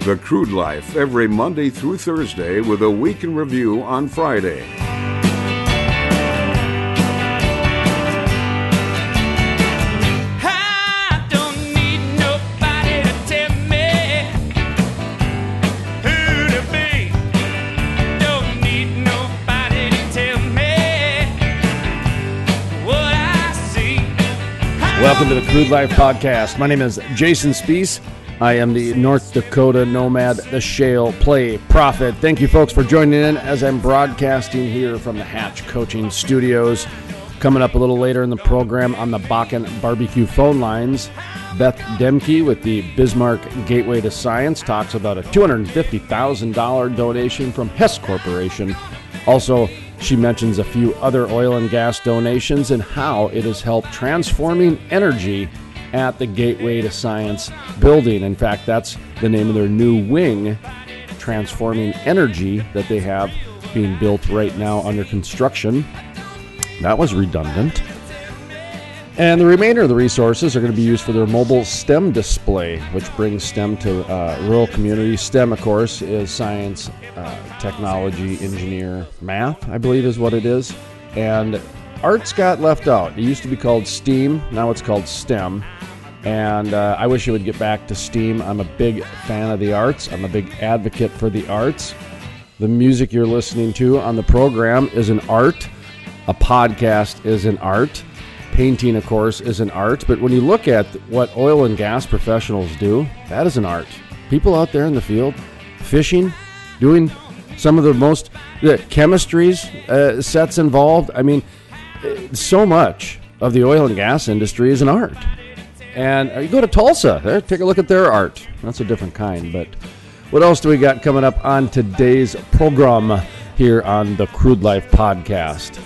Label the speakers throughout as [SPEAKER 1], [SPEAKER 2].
[SPEAKER 1] The Crude Life, every Monday through Thursday with a week in review on Friday.
[SPEAKER 2] I don't need nobody to tell me who to be. Don't need nobody to tell me what I see.
[SPEAKER 3] Welcome to the Crude Life Podcast. My name is Jason Spiess. I am the North Dakota Nomad, the Shale Play Prophet. Thank you, folks, for joining in as I'm broadcasting here from the Hatch Coaching Studios. Coming up a little later in the program on the Bakken Barbecue phone lines, Beth Demke with the Bismarck Gateway to Science talks about a $250,000 donation from Hess Corporation. Also, she mentions a few other oil and gas donations and how it has helped transforming energy at the Gateway to Science building. In fact, that's the name of their new wing, Transforming Energy, that they have being built right now under construction. That was redundant. And the remainder of the resources are going to be used for their mobile STEM display, which brings STEM to uh, rural communities. STEM, of course, is science, uh, technology, engineer, math, I believe is what it is. And arts got left out. It used to be called STEAM, now it's called STEM. And uh, I wish it would get back to STEAM. I'm a big fan of the arts, I'm a big advocate for the arts. The music you're listening to on the program is an art. A podcast is an art. Painting, of course, is an art. But when you look at what oil and gas professionals do, that is an art. People out there in the field, fishing, doing some of the most the chemistries uh, sets involved. I mean, uh, so much of the oil and gas industry is an art. And uh, you go to Tulsa, there, take a look at their art. That's a different kind. But what else do we got coming up on today's program here on the Crude Life podcast?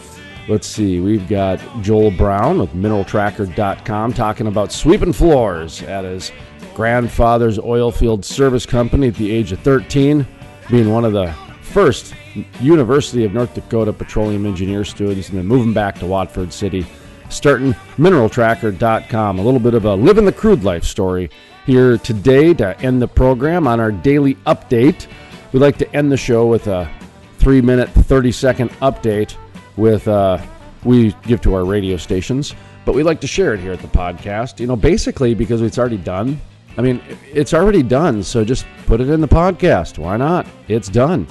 [SPEAKER 3] Let's see, we've got Joel Brown with mineraltracker.com talking about sweeping floors at his grandfather's oil field service company at the age of 13, being one of the first University of North Dakota petroleum engineer students, and then moving back to Watford City, starting mineraltracker.com. A little bit of a living the crude life story here today to end the program on our daily update. We'd like to end the show with a three minute, 30 second update with uh, we give to our radio stations, but we like to share it here at the podcast. You know, basically because it's already done. I mean, it's already done, so just put it in the podcast. Why not? It's done.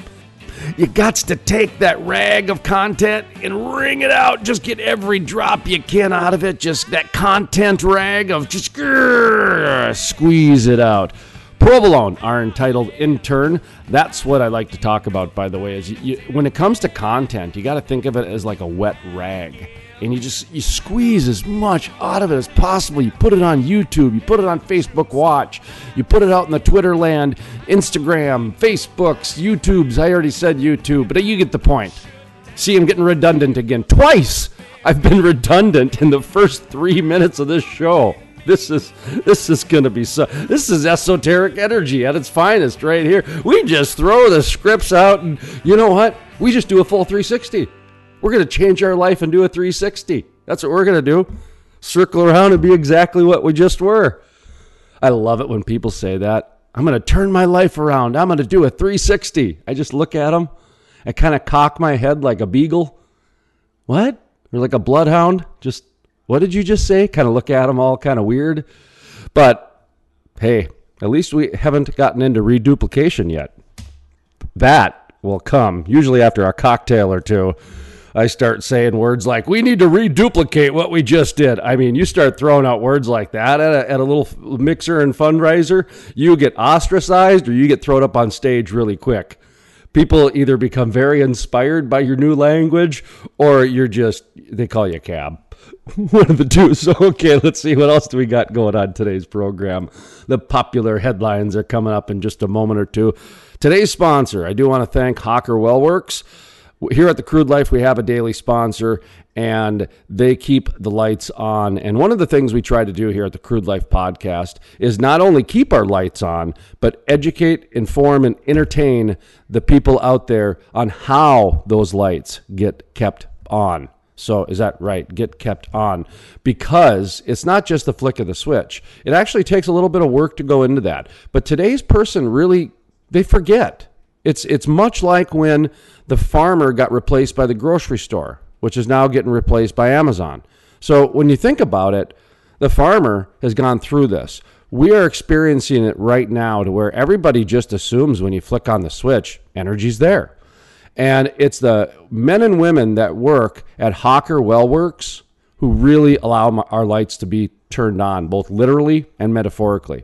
[SPEAKER 3] You got to take that rag of content and wring it out. Just get every drop you can out of it. Just that content rag of just grrr, squeeze it out. Provolone, our entitled intern. That's what I like to talk about, by the way. Is you, you, when it comes to content, you got to think of it as like a wet rag, and you just you squeeze as much out of it as possible. You put it on YouTube, you put it on Facebook Watch, you put it out in the Twitter land, Instagram, Facebooks, YouTubes. I already said YouTube, but you get the point. See, I'm getting redundant again. Twice I've been redundant in the first three minutes of this show. This is this is gonna be so. This is esoteric energy at its finest, right here. We just throw the scripts out, and you know what? We just do a full 360. We're gonna change our life and do a 360. That's what we're gonna do. Circle around and be exactly what we just were. I love it when people say that. I'm gonna turn my life around. I'm gonna do a 360. I just look at them. I kind of cock my head like a beagle. What? Or like a bloodhound? Just what did you just say? Kind of look at them all kind of weird. But hey, at least we haven't gotten into reduplication yet. That will come usually after a cocktail or two. I start saying words like, we need to reduplicate what we just did. I mean, you start throwing out words like that at a, at a little mixer and fundraiser, you get ostracized or you get thrown up on stage really quick. People either become very inspired by your new language or you're just, they call you cab. One of the two. So, okay, let's see what else do we got going on today's program. The popular headlines are coming up in just a moment or two. Today's sponsor, I do want to thank Hawker Wellworks. Here at the Crude Life, we have a daily sponsor, and they keep the lights on. And one of the things we try to do here at the Crude Life podcast is not only keep our lights on, but educate, inform, and entertain the people out there on how those lights get kept on. So is that right? Get kept on because it's not just the flick of the switch. It actually takes a little bit of work to go into that. But today's person really they forget. It's it's much like when the farmer got replaced by the grocery store, which is now getting replaced by Amazon. So when you think about it, the farmer has gone through this. We are experiencing it right now to where everybody just assumes when you flick on the switch, energy's there. And it's the men and women that work at Hawker Well Works who really allow our lights to be turned on, both literally and metaphorically.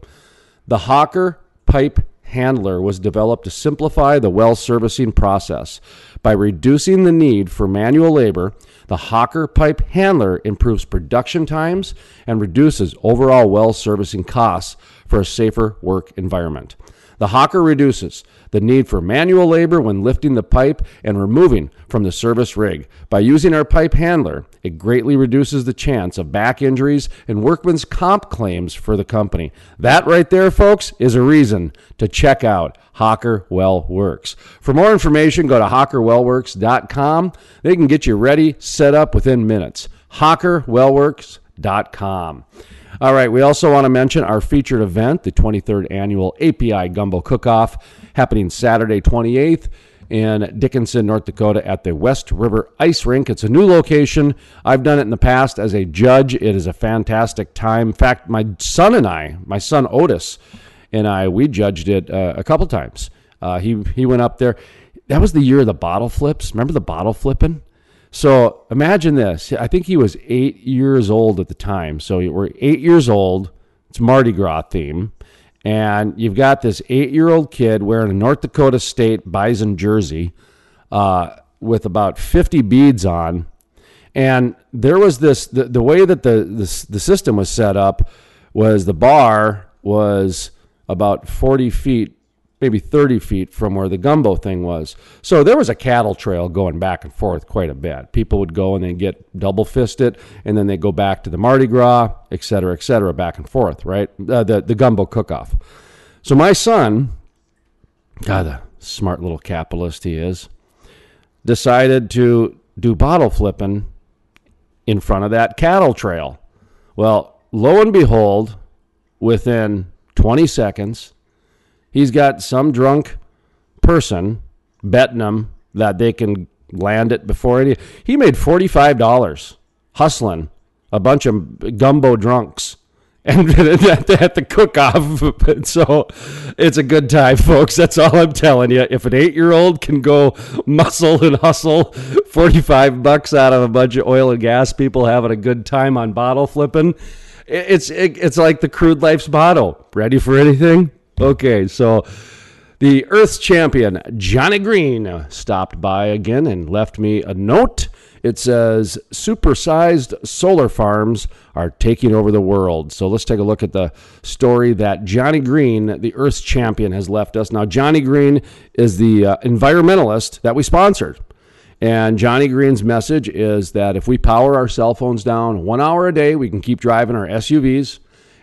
[SPEAKER 3] The Hawker pipe handler was developed to simplify the well servicing process. By reducing the need for manual labor, the Hawker pipe handler improves production times and reduces overall well servicing costs for a safer work environment. The Hawker reduces the need for manual labor when lifting the pipe and removing from the service rig. By using our pipe handler, it greatly reduces the chance of back injuries and workman's comp claims for the company. That right there, folks, is a reason to check out Hawker Well Works. For more information, go to hawkerwellworks.com. They can get you ready, set up within minutes. hawkerwellworks.com. All right, we also want to mention our featured event, the 23rd annual API Gumbo Cook-Off, happening Saturday 28th in Dickinson, North Dakota at the West River Ice Rink. It's a new location. I've done it in the past as a judge. It is a fantastic time. In fact, my son and I, my son Otis and I, we judged it uh, a couple times. Uh, he he went up there. That was the year of the bottle flips. Remember the bottle flipping? So imagine this. I think he was eight years old at the time. So we're eight years old. It's Mardi Gras theme. And you've got this eight year old kid wearing a North Dakota State bison jersey uh, with about 50 beads on. And there was this the, the way that the, the, the system was set up was the bar was about 40 feet maybe 30 feet from where the gumbo thing was. So there was a cattle trail going back and forth quite a bit. People would go and they'd get double fisted, and then they go back to the Mardi Gras, et cetera, et cetera, back and forth, right? Uh, the, the gumbo cook off. So my son, God, the smart little capitalist he is, decided to do bottle flipping in front of that cattle trail. Well, lo and behold, within 20 seconds, he's got some drunk person betting him that they can land it before any. He made forty five dollars hustling a bunch of gumbo drunks. And at the, cook off. So it's a good time, folks. That's all I'm telling you. If an eight year old can go muscle and hustle 45 bucks out of a bunch of oil and gas people having a good time on bottle flipping, it's, it, it's like the crude life's motto. Ready for anything? Okay, so the Earth's champion, Johnny Green, stopped by again and left me a note. It says, supersized solar farms are taking over the world. So let's take a look at the story that Johnny Green, the Earth's champion, has left us. Now, Johnny Green is the uh, environmentalist that we sponsored. And Johnny Green's message is that if we power our cell phones down one hour a day, we can keep driving our SUVs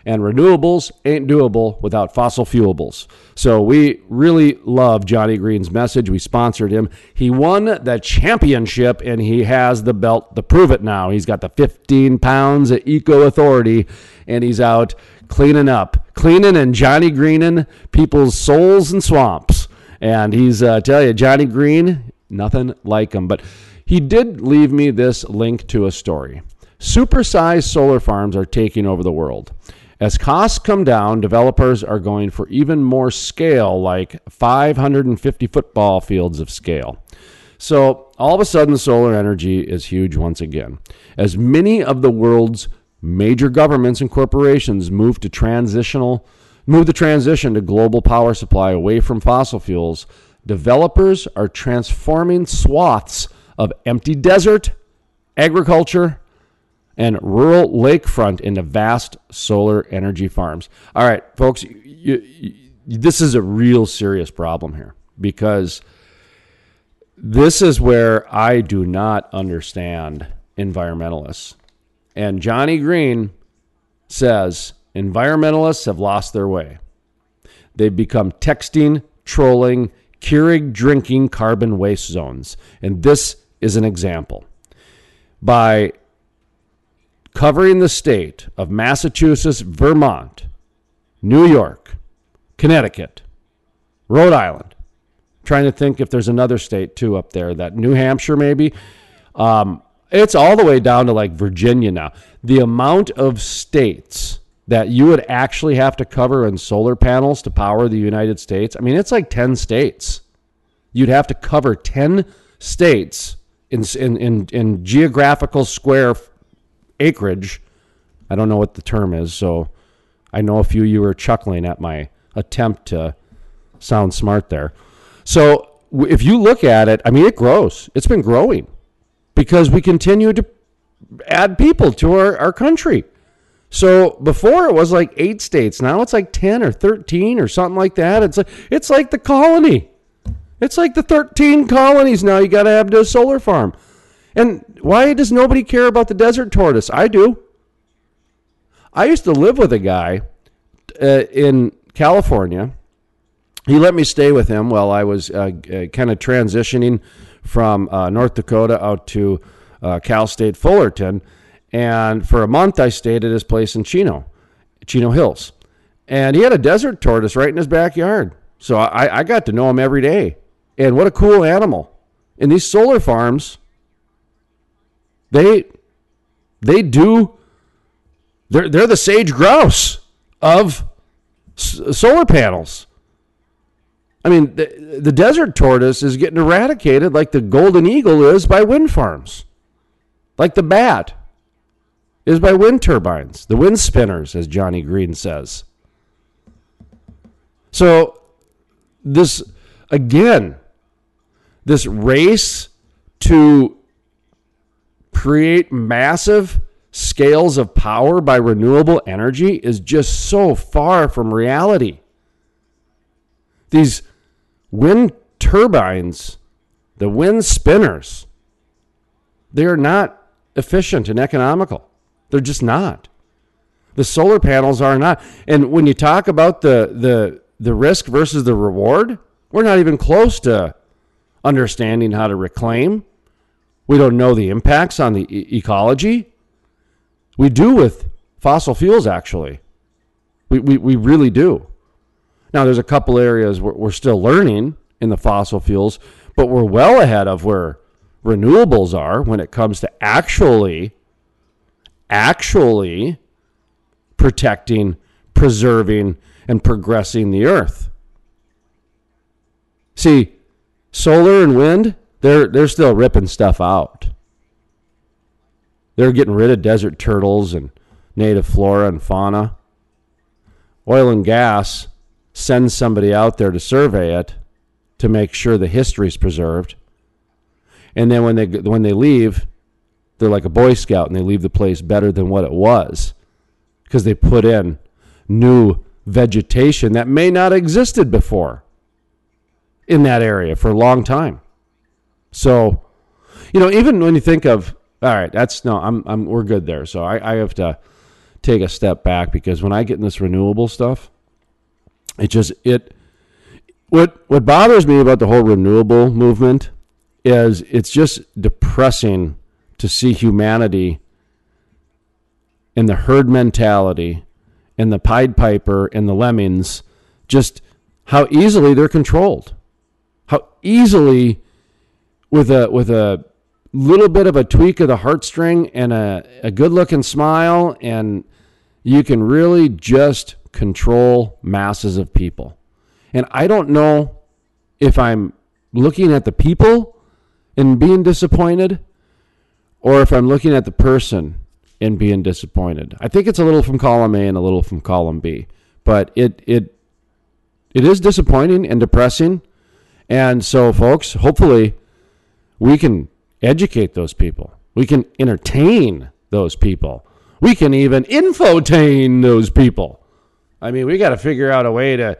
[SPEAKER 3] and renewables ain't doable without fossil fuelables. So we really love Johnny Green's message. We sponsored him. He won the championship and he has the belt to prove it now. He's got the 15 pounds of eco authority and he's out cleaning up, cleaning and Johnny Greening people's souls and swamps. And he's, uh, tell you, Johnny Green, nothing like him. But he did leave me this link to a story. Supersized solar farms are taking over the world. As costs come down, developers are going for even more scale, like 550 football fields of scale. So all of a sudden, solar energy is huge once again. As many of the world's major governments and corporations move to transitional move the transition to global power supply away from fossil fuels, developers are transforming swaths of empty desert, agriculture, and rural lakefront into vast solar energy farms. All right, folks, you, you, this is a real serious problem here because this is where I do not understand environmentalists. And Johnny Green says environmentalists have lost their way. They've become texting, trolling, Keurig drinking carbon waste zones. And this is an example. by covering the state of Massachusetts, Vermont, New York, Connecticut, Rhode Island. Trying to think if there's another state too up there, that New Hampshire maybe. Um, it's all the way down to like Virginia now. The amount of states that you would actually have to cover in solar panels to power the United States, I mean, it's like 10 states. You'd have to cover 10 states in, in, in, in geographical square acreage. I don't know what the term is, so I know a few of you were chuckling at my attempt to sound smart there. So if you look at it, I mean, it grows. It's been growing because we continue to add people to our, our country. So before it was like eight states. Now it's like 10 or 13 or something like that. It's like, it's like the colony. It's like the 13 colonies now you got to have to a solar farm. And why does nobody care about the desert tortoise? I do. I used to live with a guy uh, in California. He let me stay with him while I was uh, uh, kind of transitioning from uh, North Dakota out to uh, Cal State Fullerton. And for a month, I stayed at his place in Chino, Chino Hills. And he had a desert tortoise right in his backyard. So I, I got to know him every day. And what a cool animal. And these solar farms, they they do they're they're the sage grouse of s- solar panels. I mean, the, the desert tortoise is getting eradicated like the golden eagle is by wind farms, like the bat is by wind turbines, the wind spinners, as Johnny Green says. So, this again, this race to create massive scales of power by renewable energy is just so far from reality. These wind turbines, the wind spinners, they are not efficient and economical. They're just not. The solar panels are not. And when you talk about the the the risk versus the reward, we're not even close to understanding how to reclaim. We don't know the impacts on the e- ecology. We do with fossil fuels, actually. We, we, we really do. Now, there's a couple areas where we're still learning in the fossil fuels, but we're well ahead of where renewables are when it comes to actually, actually protecting, preserving, and progressing the earth. See, solar and wind, they're they're still ripping stuff out. They're getting rid of desert turtles and native flora and fauna. Oil and gas sends somebody out there to survey it to make sure the history is preserved. And then when they when they leave, they're like a boy scout and they leave the place better than what it was because they put in new vegetation that may not existed before in that area for a long time. So, you know, even when you think of, all right, that's no, I'm, I'm, we're good there. So I, I have to take a step back because when I get in this renewable stuff, it just, it, what, what bothers me about the whole renewable movement is it's just depressing to see humanity in the herd mentality and the Pied Piper and the lemmings, just how easily they're controlled. How easily with a with a little bit of a tweak of the heartstring and a, a good looking smile and you can really just control masses of people. And I don't know if I'm looking at the people and being disappointed or if I'm looking at the person and being disappointed. I think it's a little from column A and a little from column B. But it it it is disappointing and depressing. And so folks, hopefully we can educate those people. We can entertain those people. We can even infotain those people. I mean, we got to figure out a way to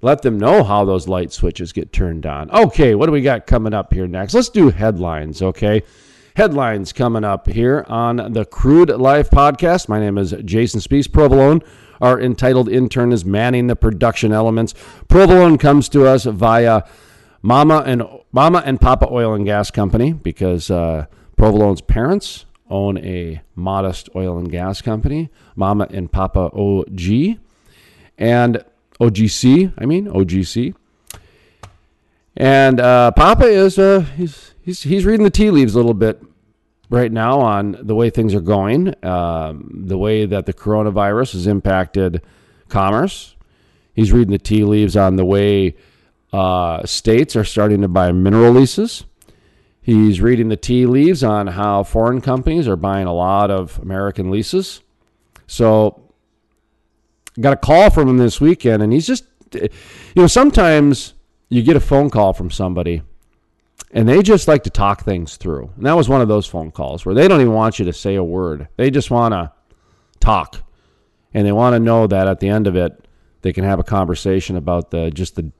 [SPEAKER 3] let them know how those light switches get turned on. Okay, what do we got coming up here next? Let's do headlines, okay? Headlines coming up here on the Crude Life podcast. My name is Jason Spiess. Provolone, our entitled intern, is manning the production elements. Provolone comes to us via Mama and Mama and Papa Oil and Gas Company because uh, Provolone's parents own a modest oil and gas company, Mama and Papa OG, and OGC, I mean, OGC. And uh, Papa is uh, he's, he's he's reading the tea leaves a little bit right now on the way things are going, um, the way that the coronavirus has impacted commerce. He's reading the tea leaves on the way uh, states are starting to buy mineral leases. He's reading the tea leaves on how foreign companies are buying a lot of American leases. So, got a call from him this weekend, and he's just, you know, sometimes you get a phone call from somebody and they just like to talk things through. And that was one of those phone calls where they don't even want you to say a word. They just want to talk. And they want to know that at the end of it, they can have a conversation about the just the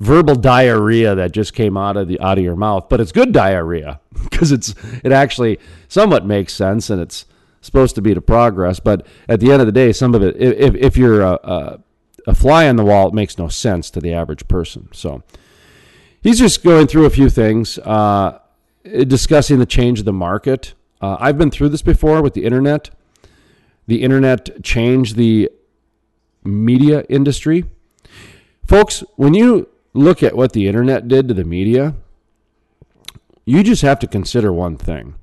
[SPEAKER 3] verbal diarrhea that just came out of the out of your mouth. But it's good diarrhea because it's it actually somewhat makes sense and it's supposed to be to progress. But at the end of the day, some of it, if, if you're a, a, a fly on the wall, it makes no sense to the average person. So he's just going through a few things, uh, discussing the change of the market. Uh, I've been through this before with the internet. The internet changed the media industry. Folks, when you look at what the internet did to the media, you just have to consider one thing.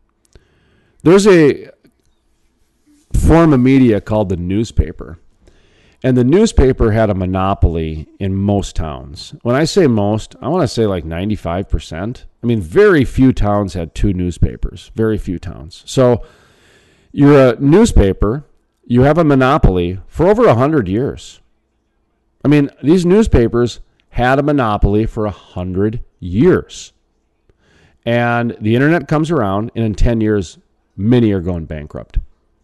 [SPEAKER 3] There's a form of media called the newspaper. And the newspaper had a monopoly in most towns. When I say most, I want to say like 95%. I mean, very few towns had two newspapers, very few towns. So you're a newspaper, you have a monopoly for over 100 years. I mean, these newspapers had a monopoly for 100 years. And the internet comes around, and in 10 years, many are going bankrupt.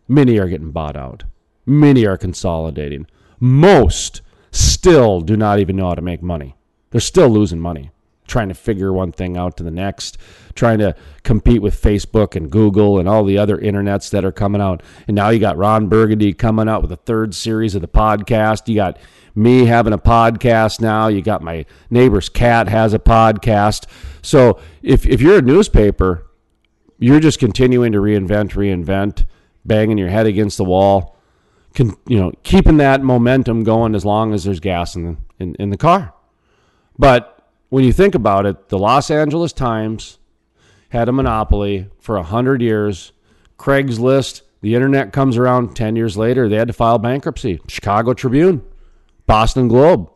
[SPEAKER 3] Many are getting bought out. Many are consolidating. Most still do not even know how to make money. They're still losing money, trying to figure one thing out to the next, trying to compete with Facebook and Google and all the other internets that are coming out. And now you got Ron Burgundy coming out with a third series of the podcast. You got me having a podcast now. You got my neighbor's cat has a podcast. So if, if you're a newspaper, you're just continuing to reinvent, reinvent, banging your head against the wall, can, you know, keeping that momentum going as long as there's gas in the, in, in the car. But when you think about it, the Los Angeles Times had a monopoly for 100 years. Craigslist, the internet comes around 10 years later, they had to file bankruptcy. Chicago Tribune, Boston Globe.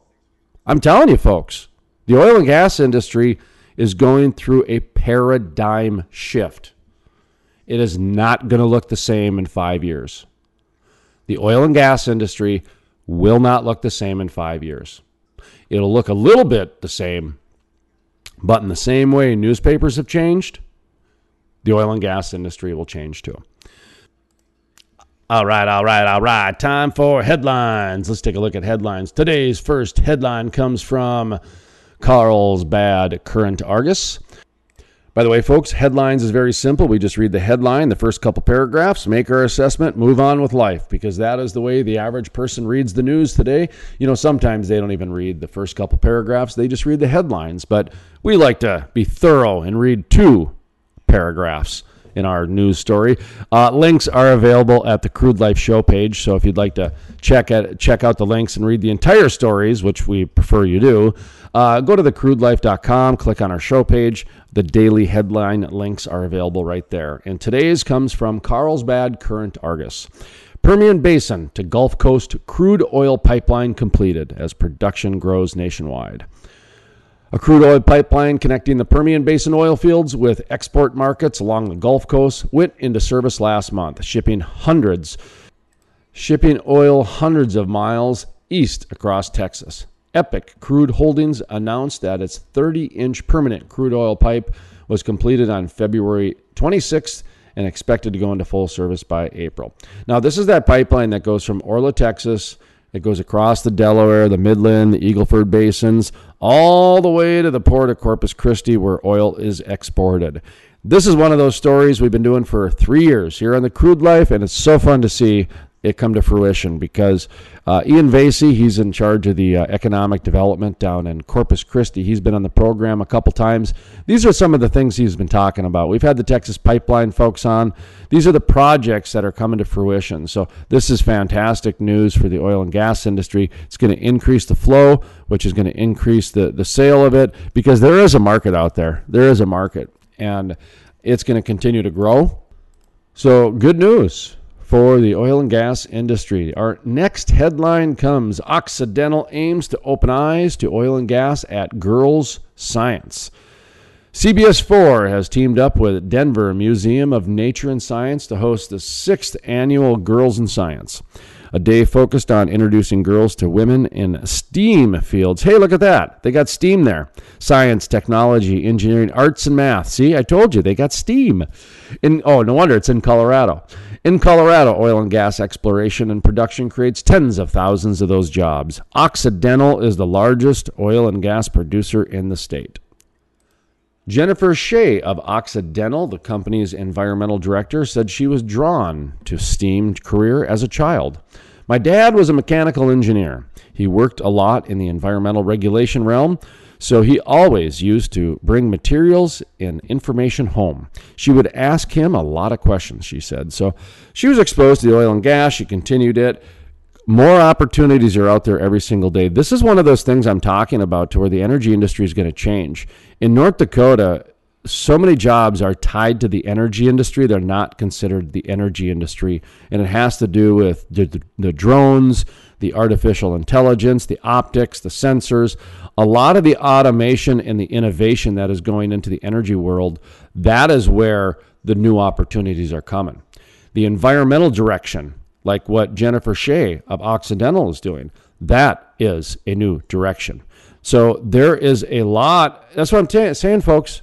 [SPEAKER 3] I'm telling you, folks, the oil and gas industry is going through a paradigm shift. It is not going to look the same in five years. The oil and gas industry will not look the same in five years. It'll look a little bit the same, but in the same way newspapers have changed, the oil and gas industry will change too. All right, all right, all right. Time for headlines. Let's take a look at headlines. Today's first headline comes from Carlsbad Current Argus. By the way, folks, headlines is very simple. We just read the headline, the first couple paragraphs, make our assessment, move on with life, because that is the way the average person reads the news today. You know, sometimes they don't even read the first couple paragraphs, they just read the headlines. But we like to be thorough and read two paragraphs in our news story. Uh, links are available at the Crude Life show page. So if you'd like to check at check out the links and read the entire stories, which we prefer you do, uh, go to thecrudelife.com, click on our show page. The daily headline links are available right there. And today's comes from Carlsbad Current Argus. Permian Basin to Gulf Coast crude oil pipeline completed as production grows nationwide. A crude oil pipeline connecting the Permian Basin oil fields with export markets along the Gulf Coast went into service last month, shipping hundreds shipping oil hundreds of miles east across Texas. Epic Crude Holdings announced that its 30-inch Permian crude oil pipe was completed on February 26th and expected to go into full service by April. Now, this is that pipeline that goes from Orla, Texas, it goes across the Delaware, the Midland, the Eagleford basins, all the way to the port of Corpus Christi where oil is exported. This is one of those stories we've been doing for three years here on the Crude Life, and it's so fun to see it come to fruition because uh, Iain Vasey, he's in charge of the uh, economic development down in Corpus Christi. He's been on the program a couple times. These are some of the things he's been talking about. We've had the Texas Pipeline folks on. These are the projects that are coming to fruition. So this is fantastic news for the oil and gas industry. It's going to increase the flow, which is going to increase the, the sale of it because there is a market out there. There is a market, and it's going to continue to grow. So good news for the oil and gas industry. Our next headline comes Occidental aims to open eyes to oil and gas at Girls Science. CBS 4 has teamed up with Denver Museum of Nature and Science to host the sixth annual Girls in Science, a day focused on introducing girls to women in STEAM fields. Hey, look at that. They got STEAM there science, technology, engineering, arts, and math. See, I told you they got STEAM. In, oh, no wonder it's in Colorado. In Colorado, oil and gas exploration and production creates tens of thousands of those jobs. Occidental is the largest oil and gas producer in the state. Jennifer Shea of Occidental, the company's environmental director, said she was drawn to STEAM career as a child. My dad was a mechanical engineer. He worked a lot in the environmental regulation realm, so he always used to bring materials and information home. She would ask him a lot of questions, she said. So she was exposed to the oil and gas. She continued it. More opportunities are out there every single day. This is one of those things I'm talking about to where the energy industry is going to change. In North Dakota, so many jobs are tied to the energy industry. They're not considered the energy industry. And it has to do with the, the, drones, the artificial intelligence, the optics, the sensors, a lot of the automation and the innovation that is going into the energy world, that is where the new opportunities are coming. The environmental direction, like what Jennifer Shea of Occidental is doing, that is a new direction. So there is a lot. That's what I'm t- saying, folks.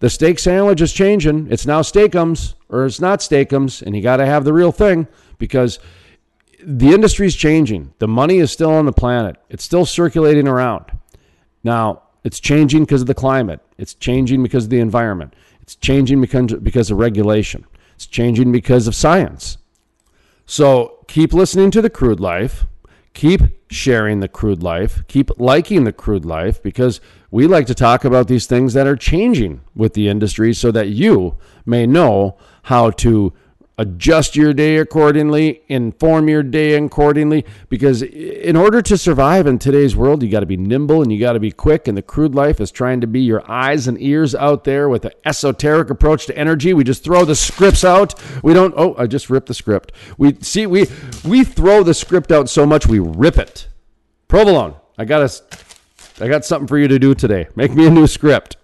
[SPEAKER 3] The steak sandwich is changing. It's now steakums or it's not steakums, and you got to have the real thing because the industry is changing. The money is still on the planet. It's still circulating around. Now, it's changing because of the climate. It's changing because of the environment. It's changing because, because of regulation. It's changing because of science. So keep listening to the crude life. Keep sharing the crude life. Keep liking the crude life because we like to talk about these things that are changing with the industry so that you may know how to adjust your day accordingly, inform your day accordingly. Because in order to survive in today's world, you got to be nimble and you got to be quick. And the crude life is trying to be your eyes and ears out there with an esoteric approach to energy. We just throw the scripts out. We don't. Oh, I just ripped the script. We see we we throw the script out so much we rip it. Provolone, I got a, I got something for you to do today. Make me a new script.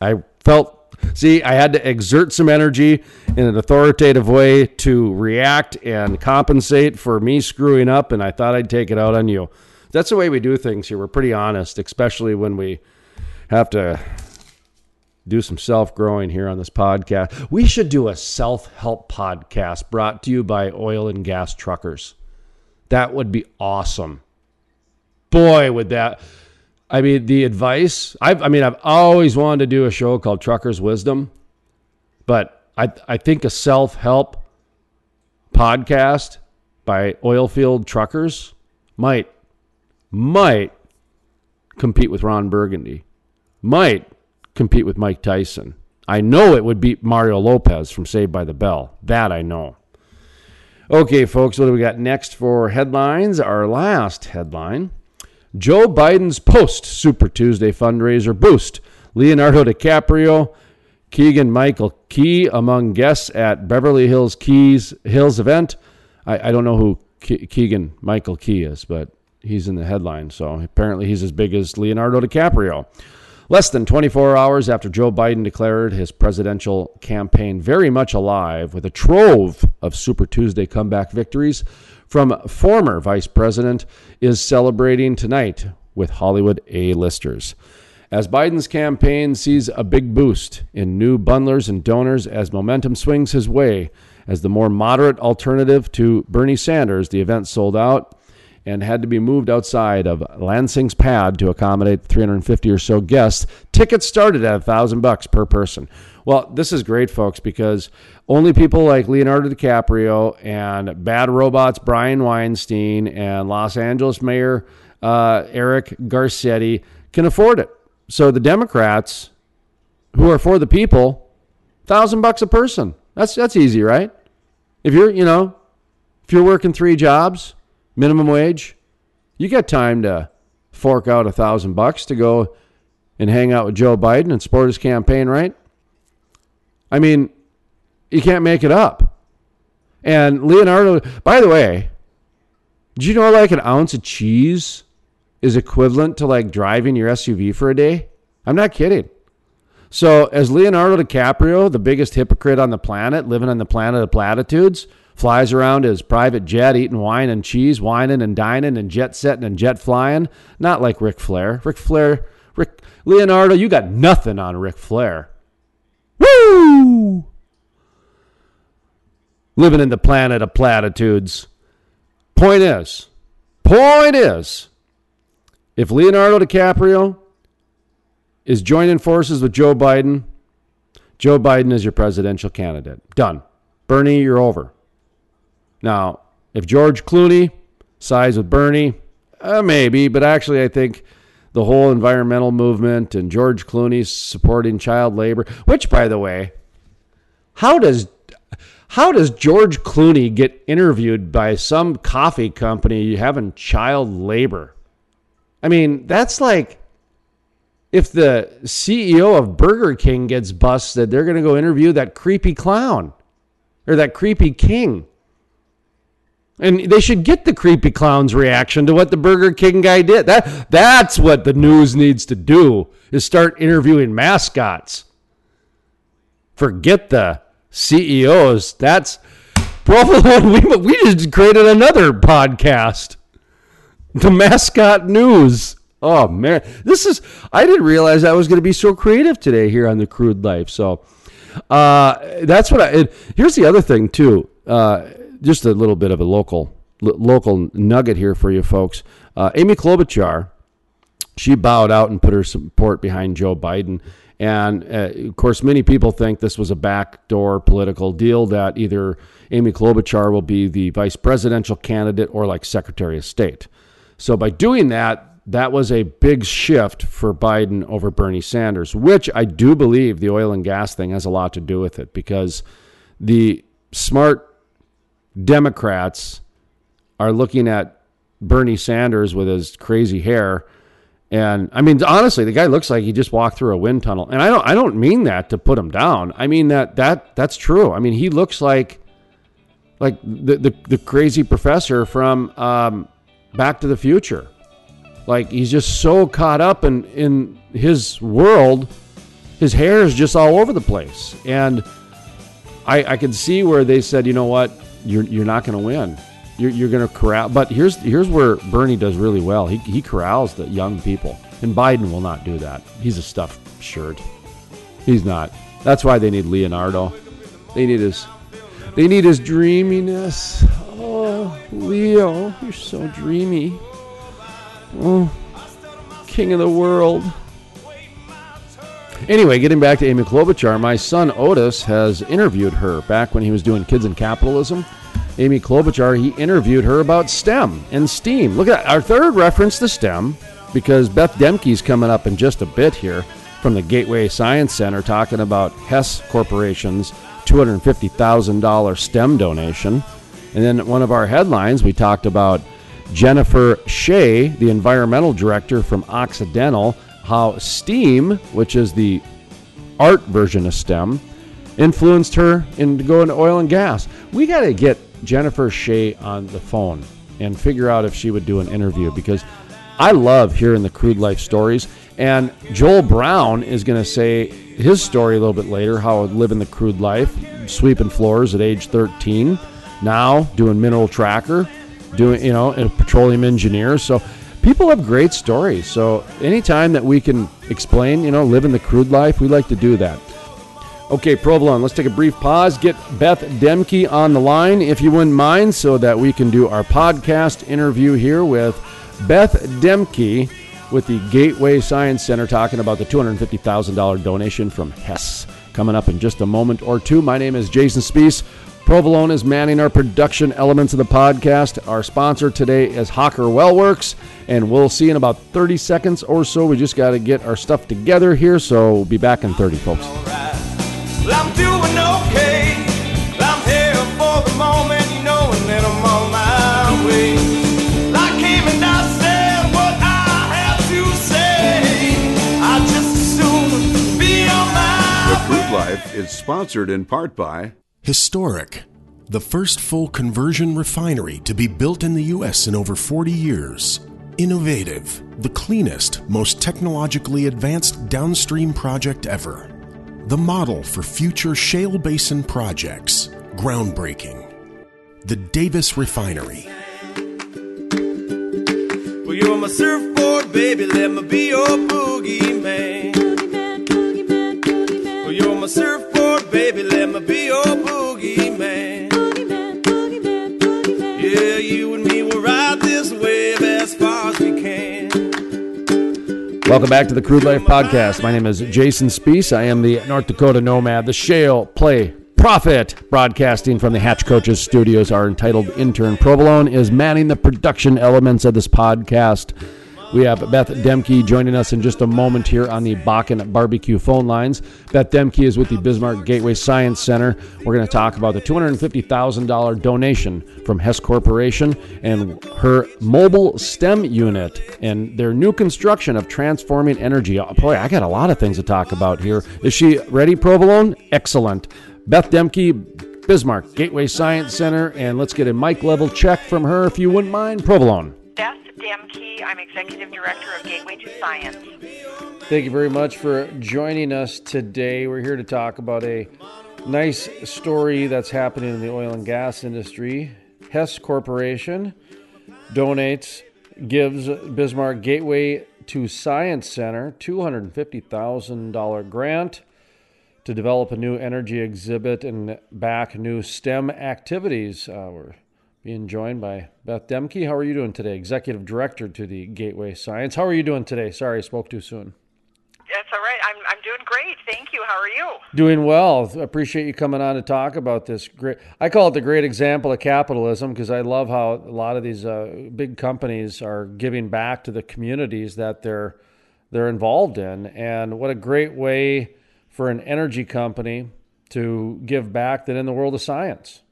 [SPEAKER 3] I felt See, I had to exert some energy in an authoritative way to react and compensate for me screwing up, and I thought I'd take it out on you. That's the way we do things here. We're pretty honest, especially when we have to do some self growing here on this podcast. We should do a self help podcast brought to you by oil and gas truckers. That would be awesome. Boy, would that I mean, the advice. I've, I mean, I've always wanted to do a show called Trucker's Wisdom, but I, I think a self help podcast by oilfield truckers might, might compete with Ron Burgundy, might compete with Mike Tyson. I know it would beat Mario Lopez from Saved by the Bell. That I know. Okay, folks, what do we got next for headlines? Our last headline Joe Biden's post Super Tuesday fundraiser boost. Leonardo DiCaprio, Keegan Michael Key among guests at Beverly Hills Keys Hills event. I, I don't know who Ke- Keegan Michael Key is, but he's in the headline. So apparently he's as big as Leonardo DiCaprio. Less than 24 hours after Joe Biden declared his presidential campaign very much alive with a trove of Super Tuesday comeback victories, from former vice president is celebrating tonight with Hollywood A-listers. As Biden's campaign sees a big boost in new bundlers and donors as momentum swings his way, as the more moderate alternative to Bernie Sanders, the event sold out and had to be moved outside of Lansing's pad to accommodate 350 or so guests. Tickets started at a thousand bucks per person. Well, this is great, folks, because only people like Leonardo DiCaprio and Bad Robots Brian Weinstein and Los Angeles Mayor uh, Eric Garcetti can afford it. So the Democrats, who are for the people, thousand bucks a person. That's that's easy, right? If you're, you know, if you're working three jobs, minimum wage, you got time to fork out a thousand bucks to go and hang out with Joe Biden and support his campaign, right? I mean, you can't make it up. And Leonardo, by the way, did you know like an ounce of cheese is equivalent to like driving your SUV for a day? I'm not kidding. So, as Leonardo DiCaprio, the biggest hypocrite on the planet, living on the planet of platitudes, flies around his private jet, eating wine and cheese, whining and dining and jet setting and jet flying, not like Ric Flair. Ric Flair, Rick, Leonardo, you got nothing on Ric Flair. Living in the planet of platitudes. Point is, point is, if Leonardo DiCaprio is joining forces with Joe Biden, Joe Biden is your presidential candidate. Done. Bernie, you're over. Now, if George Clooney sides with Bernie, uh, maybe, but actually, I think the whole environmental movement and George Clooney supporting child labor, which, by the way, how does how does George Clooney get interviewed by some coffee company having child labor? I mean, that's like if the CEO of Burger King gets busted, they're going to go interview that creepy clown or that creepy king. And they should get the creepy clown's reaction to what the Burger King guy did. That that's what the news needs to do is start interviewing mascots. Forget the CEOs. That's. We we just created another podcast, the mascot news. Oh man, this is. I didn't realize I was going to be so creative today here on the Crude Life. So uh, that's what I. Here's the other thing too. Uh, just a little bit of a local lo- local nugget here for you folks. Uh, Amy Klobuchar, she bowed out and put her support behind Joe Biden. And uh, of course, many people think this was a backdoor political deal that either Amy Klobuchar will be the vice presidential candidate or like Secretary of State. So by doing that, that was a big shift for Biden over Bernie Sanders, which I do believe the oil and gas thing has a lot to do with it because the smart Democrats are looking at Bernie Sanders with his crazy hair. And I mean, honestly, the guy looks like he just walked through a wind tunnel. And I don't, I don't mean that to put him down. I mean that that that's true. I mean, he looks like, like the the, the crazy professor from um, Back to the Future. Like he's just so caught up in in his world, his hair is just all over the place. And I I can see where they said, you know what, you're you're not going to win. You're, you're going to corral. But here's here's where Bernie does really well. He he corrals the young people, and Biden will not do that. He's a stuffed shirt. He's not. That's why they need Leonardo. They need his they need his dreaminess. Oh, Leo, you're so dreamy. Oh, king of the world. Anyway, getting back to Amy Klobuchar, my son Otis has interviewed her back when he was doing Kids in Capitalism. Amy Klobuchar, he interviewed her about STEM and STEAM. Look at that, our third reference to STEM, because Beth Demke's coming up in just a bit here from the Gateway Science Center talking about Hess Corporation's $250,000 STEM donation. And then one of our headlines, we talked about Jennifer Shea, the environmental director from Occidental, how STEAM, which is the art version of STEM, influenced her into going to oil and gas. We got to get Jennifer Shea on the phone and figure out if she would do an interview because I love hearing the crude life stories. And Joel Brown is going to say his story a little bit later how living the crude life, sweeping floors at age 13, now doing mineral tracker, doing, you know, a petroleum engineer. So people have great stories. So anytime that we can explain, you know, living the crude life, we like to do that. Okay, Provolone, let's take a brief pause. Get Beth Demke on the line, if you wouldn't mind, so that we can do our podcast interview here with Beth Demke with the Gateway Science Center talking about the $250,000 donation from Hess. Coming up in just a moment or two. My name is Jason Spiess. Provolone is manning our production elements of the podcast. Our sponsor today is Hawker Wellworks, and we'll see in about 30 seconds or so. We just got to get our stuff together here, so we'll be back in 30, folks.
[SPEAKER 1] Is sponsored in part by
[SPEAKER 4] Historic, the first full conversion refinery to be built in the U.S. in over 40 years. Innovative, the cleanest, most technologically advanced downstream project ever. The model for future shale basin projects. Groundbreaking. The Davis Refinery.
[SPEAKER 2] Well, you're my surfboard, baby. Let me be your boogie man. Well, you're my surfboard, baby. Let me be your boogie man. Yeah, you and me will ride this wave
[SPEAKER 3] Welcome back to the Crude Life Podcast. My name is Jason Spiess. I am the North Dakota Nomad, the Shale Play Profit, broadcasting from the Hatch Coaches Studios. Our entitled intern Provolone is manning the production elements of this podcast. We have Beth Demke joining us in just a moment here on the Bakken Barbecue phone lines. Beth Demke is with the Bismarck Gateway Science Center. We're going to talk about the $250,000 donation from Hess Corporation and her mobile STEM unit and their new construction of transforming energy. Oh, boy, I got a lot of things to talk about here. Is she ready, Provolone? Excellent. Beth Demke, Bismarck Gateway Science Center, and let's get a mic level check from her if you wouldn't mind, Provolone.
[SPEAKER 5] Demke. I'm Executive Director of Gateway to Science.
[SPEAKER 3] Thank you very much for joining us today. We're here to talk about a nice story that's happening in the oil and gas industry. Hess Corporation donates, gives Bismarck Gateway to Science Center $250,000 grant to develop a new energy exhibit and back new STEM activities. Uh, we're being joined by Beth Demke. How are you doing today? Executive Director to the Gateway Science. How are you doing today? Sorry, I spoke too soon.
[SPEAKER 5] That's all right. I'm, I'm doing great. Thank you. How are you?
[SPEAKER 3] Doing well. Appreciate you coming on to talk about this great. I call it the great example of capitalism because I love how a lot of these uh, big companies are giving back to the communities that they're they're involved in, and what a great way for an energy company to give back than in the world of science.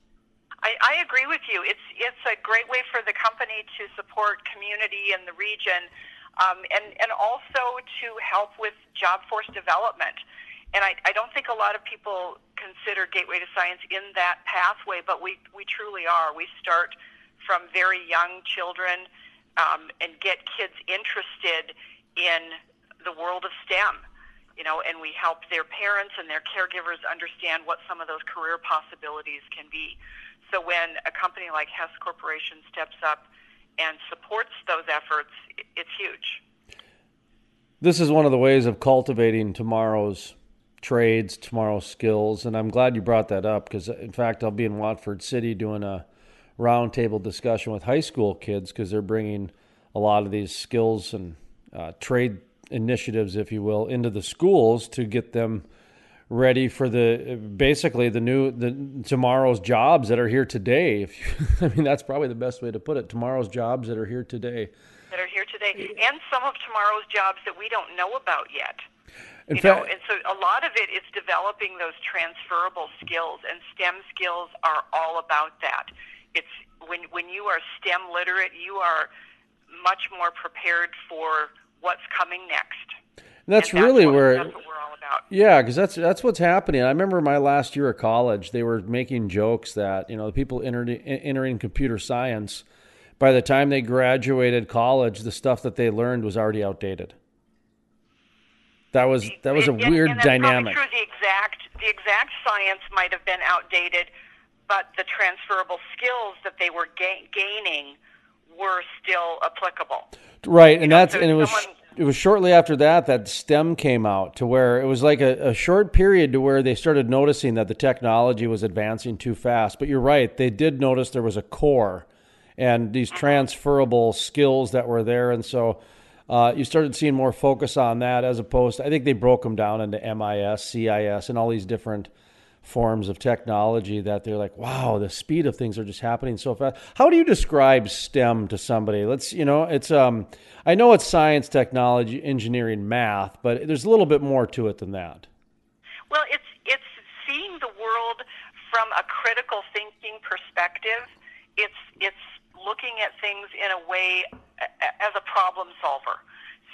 [SPEAKER 5] I, I agree with you. It's it's a great way for the company to support community in the region, um, and and also to help with job force development. And I, I don't think a lot of people consider Gateway to Science in that pathway, but we we truly are. We start from very young children um, and get kids interested in the world of STEM you know, and we help their parents and their caregivers understand what some of those career possibilities can be. So when a company like Hess Corporation steps up and supports those efforts, it's huge.
[SPEAKER 3] This is one of the ways of cultivating tomorrow's trades, tomorrow's skills, and I'm glad you brought that up because, in fact, I'll be in Watford City doing a roundtable discussion with high school kids because they're bringing a lot of these skills and uh, trade initiatives, if you will, into the schools to get them ready for the basically the new the tomorrow's jobs that are here today. If you, I mean, that's probably the best way to put it. Tomorrow's jobs that are here today.
[SPEAKER 5] that are here today, and some of tomorrow's jobs that we don't know about yet.
[SPEAKER 3] In
[SPEAKER 5] you know,
[SPEAKER 3] fact,
[SPEAKER 5] and so a lot of it is developing those transferable skills, and STEM skills are all about that. It's when when you are STEM literate, you are much more prepared for what's coming next.
[SPEAKER 3] that's
[SPEAKER 5] And
[SPEAKER 3] really
[SPEAKER 5] what,
[SPEAKER 3] where
[SPEAKER 5] that's what we're all about.
[SPEAKER 3] Yeah, because that's that's what's happening. I remember my last year of college; they were making jokes that you know the people entered, entering computer science, by the time they graduated college, the stuff that they learned was already outdated. That was that was a
[SPEAKER 5] And-
[SPEAKER 3] weird
[SPEAKER 5] and
[SPEAKER 3] dynamic.
[SPEAKER 5] True. The exact the exact science might have been outdated, but the transferable skills that they were ga- gaining were still applicable.
[SPEAKER 3] Right, and
[SPEAKER 5] know,
[SPEAKER 3] that's
[SPEAKER 5] so
[SPEAKER 3] and it was
[SPEAKER 5] someone-
[SPEAKER 3] it was shortly after that that STEM came out to where it was like a, a short period to where they started noticing that the technology was advancing too fast. But you're right, they did notice there was a core and these transferable skills that were there, and so uh, you started seeing more focus on that as opposed to, I think they broke them down into MIS, CIS, and all these different forms of technology that they're like, wow, the speed of things are just happening so fast. How do you describe STEM to somebody? Let's, you know, it's, um, I know it's science, technology, engineering, math, but there's a little bit more to it than that.
[SPEAKER 5] Well, it's it's seeing the world from a critical thinking perspective. It's it's looking at things in a way as a problem solver.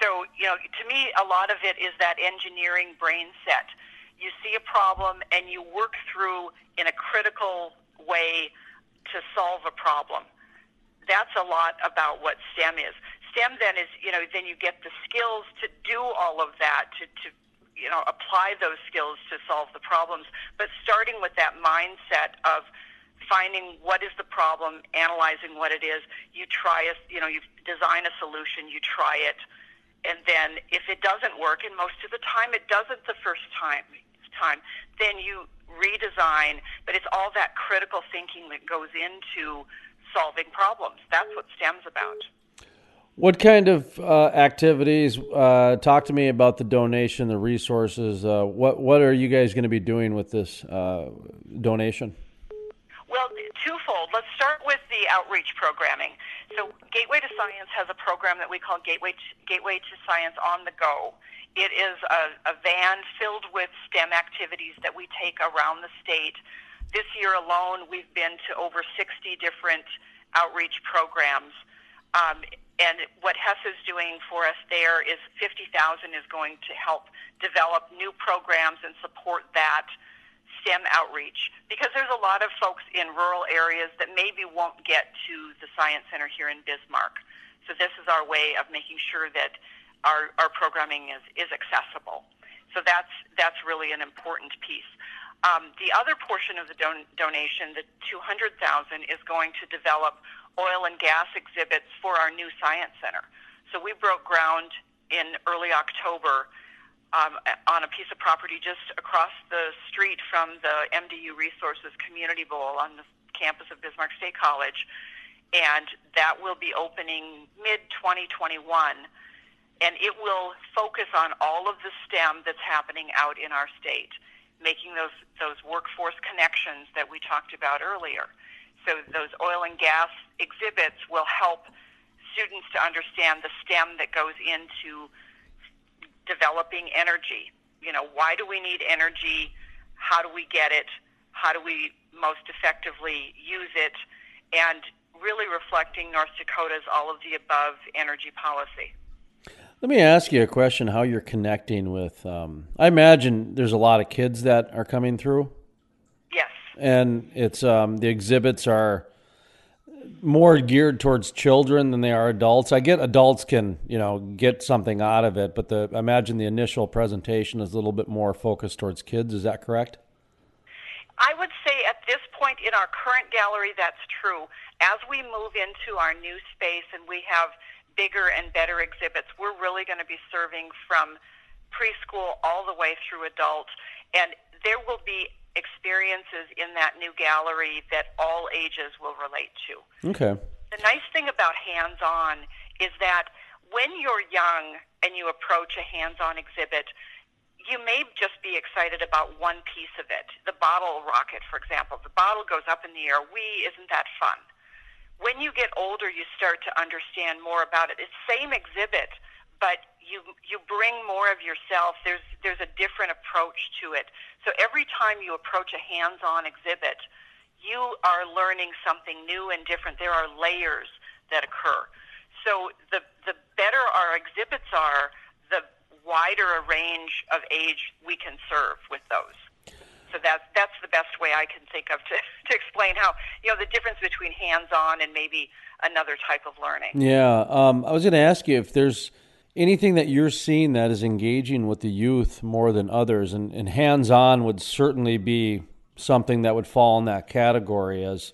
[SPEAKER 5] So, you know, to me, a lot of it is that engineering brain set. You see a problem and you work through in a critical way to solve a problem. That's a lot about what STEM is. STEM then is, you know, then you get the skills to do all of that, to, to you know, apply those skills to solve the problems. But starting with that mindset of finding what is the problem, analyzing what it is, you try a, you know, you design a solution, you try it, and then if it doesn't work, and most of the time it doesn't the first time, time, then you redesign. But it's all that critical thinking that goes into solving problems. That's what STEM's about.
[SPEAKER 3] What kind of uh, activities? Uh, talk to me about the donation, the resources. Uh, what what are you guys going to be doing with this uh, donation?
[SPEAKER 5] Well, twofold. Let's start with the outreach programming. So, Gateway to Science has a program that we call Gateway to, Gateway to Science on the Go. It is a, a van filled with STEM activities that we take around the state. This year alone, we've been to over 60 different outreach programs. Um, and what HESS is doing for us there is 50,000 is going to help develop new programs and support that STEM outreach because there's a lot of folks in rural areas that maybe won't get to the Science Center here in Bismarck. So this is our way of making sure that our, our programming is, is accessible. So that's, that's really an important piece. Um, the other portion of the don- donation, the 200,000, is going to develop oil and gas exhibits for our new science center. So we broke ground in early October um, on a piece of property just across the street from the MDU Resources Community Bowl on the campus of Bismarck State College. And that will be opening mid 2021. And it will focus on all of the STEM that's happening out in our state, making those, those workforce connections that we talked about earlier. So those oil and gas exhibits will help students to understand the STEM that goes into developing energy. You know, why do we need energy? How do we get it? How do we most effectively use it? And really reflecting North Dakota's all of the above energy policy.
[SPEAKER 3] Let me ask you a question how you're connecting with. Um, I imagine there's a lot of kids that are coming through Yes. and it's um, the exhibits are more geared towards children than they are adults. I get adults can you know get something out of it, but the I imagine the initial presentation is a little bit more focused towards kids. Is that correct?
[SPEAKER 5] I would say at this point in our current gallery, that's true. As we move into our new space and we have bigger and better exhibits, we're really going to be serving from preschool all the way through adult, and there will be experiences in that new gallery that all ages will relate to.
[SPEAKER 3] Okay.
[SPEAKER 5] The nice thing about hands on is that when you're young and you approach a hands on exhibit, you may just be excited about one piece of it. The bottle rocket, for example. The bottle goes up in the air. Wee, isn't that fun? When you get older, you start to understand more about it. It's same exhibit, but you you bring more of yourself. There's there's a different approach to it. So every time you approach a hands-on exhibit, you are learning something new and different. There are layers that occur. So the the better our exhibits are, the wider a range of age we can serve with those. So that's that's the best way I can think of to, to explain how you know the difference between hands-on and maybe another type of learning.
[SPEAKER 3] Yeah, um, I was going to ask you if there's anything that you're seeing that is engaging with the youth more than others, and, and hands on would certainly be something that would fall in that category. As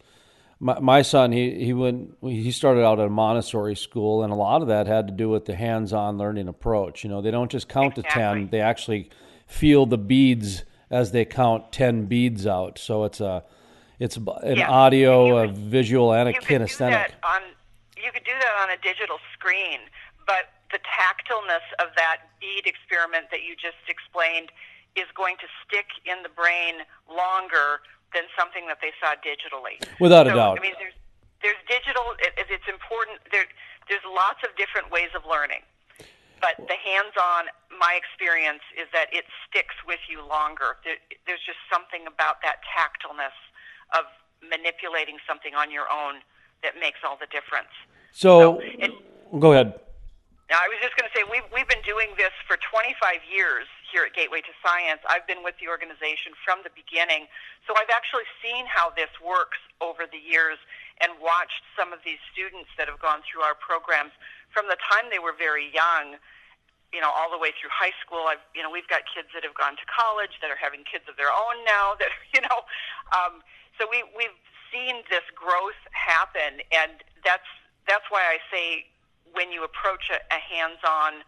[SPEAKER 3] my, my son, he he went he started out at a Montessori school, and a lot of that had to do with the hands on learning approach. You know, they don't just count exactly. to ten; they actually feel the beads as they count ten beads out. So it's a it's an yeah. audio, a visual, and a
[SPEAKER 5] you
[SPEAKER 3] kinesthetic.
[SPEAKER 5] on, you could do that on a digital screen, but the tactileness of that bead experiment that you just explained is going to stick in the brain longer than something that they saw digitally.
[SPEAKER 3] Without a doubt.
[SPEAKER 5] I mean, there's there's digital. It, it- it's important. There, there's lots of different ways of learning, but the hands-on. My experience is that it sticks with you longer. There, there's just something about that tactileness of manipulating something on your own that makes all the difference.
[SPEAKER 3] So,
[SPEAKER 5] it-
[SPEAKER 3] go ahead.
[SPEAKER 5] Now, I was just going to say we've we've been doing this for 25 years here at Gateway to Science. I've been with the organization from the beginning, so I've actually seen how this works over the years and watched some of these students that have gone through our programs from the time they were very young, you know, all the way through high school. I've you know we've got kids that have gone to college that are having kids of their own now. That you know, um, so we we've seen this growth happen, and that's that's why I say when you approach a, a hands-on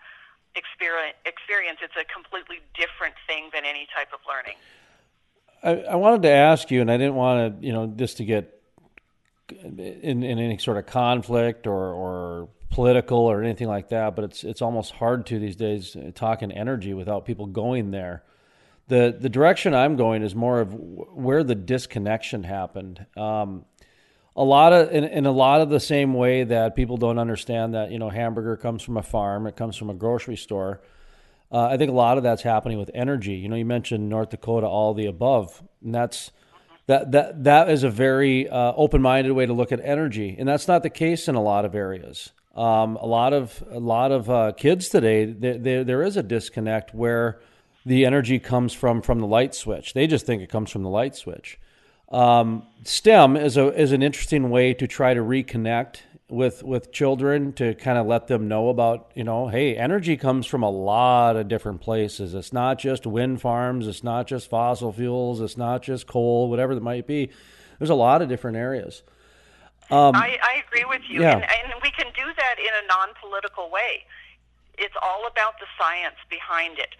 [SPEAKER 5] experience, experience, it's a completely different thing than any type of learning.
[SPEAKER 3] I, I wanted to ask you, and I didn't want to, you know, this to get in, in any sort of conflict or, or political or anything like that. But it's it's almost hard to these days talking energy without people going there. The the direction I'm going is more of where the disconnection happened. Um, a lot of in, in a lot of the same way that people don't understand that you know hamburger comes from a farm, it comes from a grocery store. Uh, I think a lot of that's happening with energy. You know, you mentioned North Dakota, all the above, and that's that that that is a very uh, open-minded way to look at energy, and that's not the case in a lot of areas. Um, a lot of a lot of uh, kids today, there, there there is a disconnect where the energy comes from from the light switch. They just think it comes from the light switch. Um, STEM is a is an interesting way to try to reconnect with with children to kind of let them know about you know hey energy comes from a lot of different places it's not just wind farms it's not just fossil fuels it's not just coal whatever it might be there's a lot of different areas
[SPEAKER 5] I, I agree with you,
[SPEAKER 3] yeah.
[SPEAKER 5] and, and we can do that in a non-political way. It's all about the science behind it.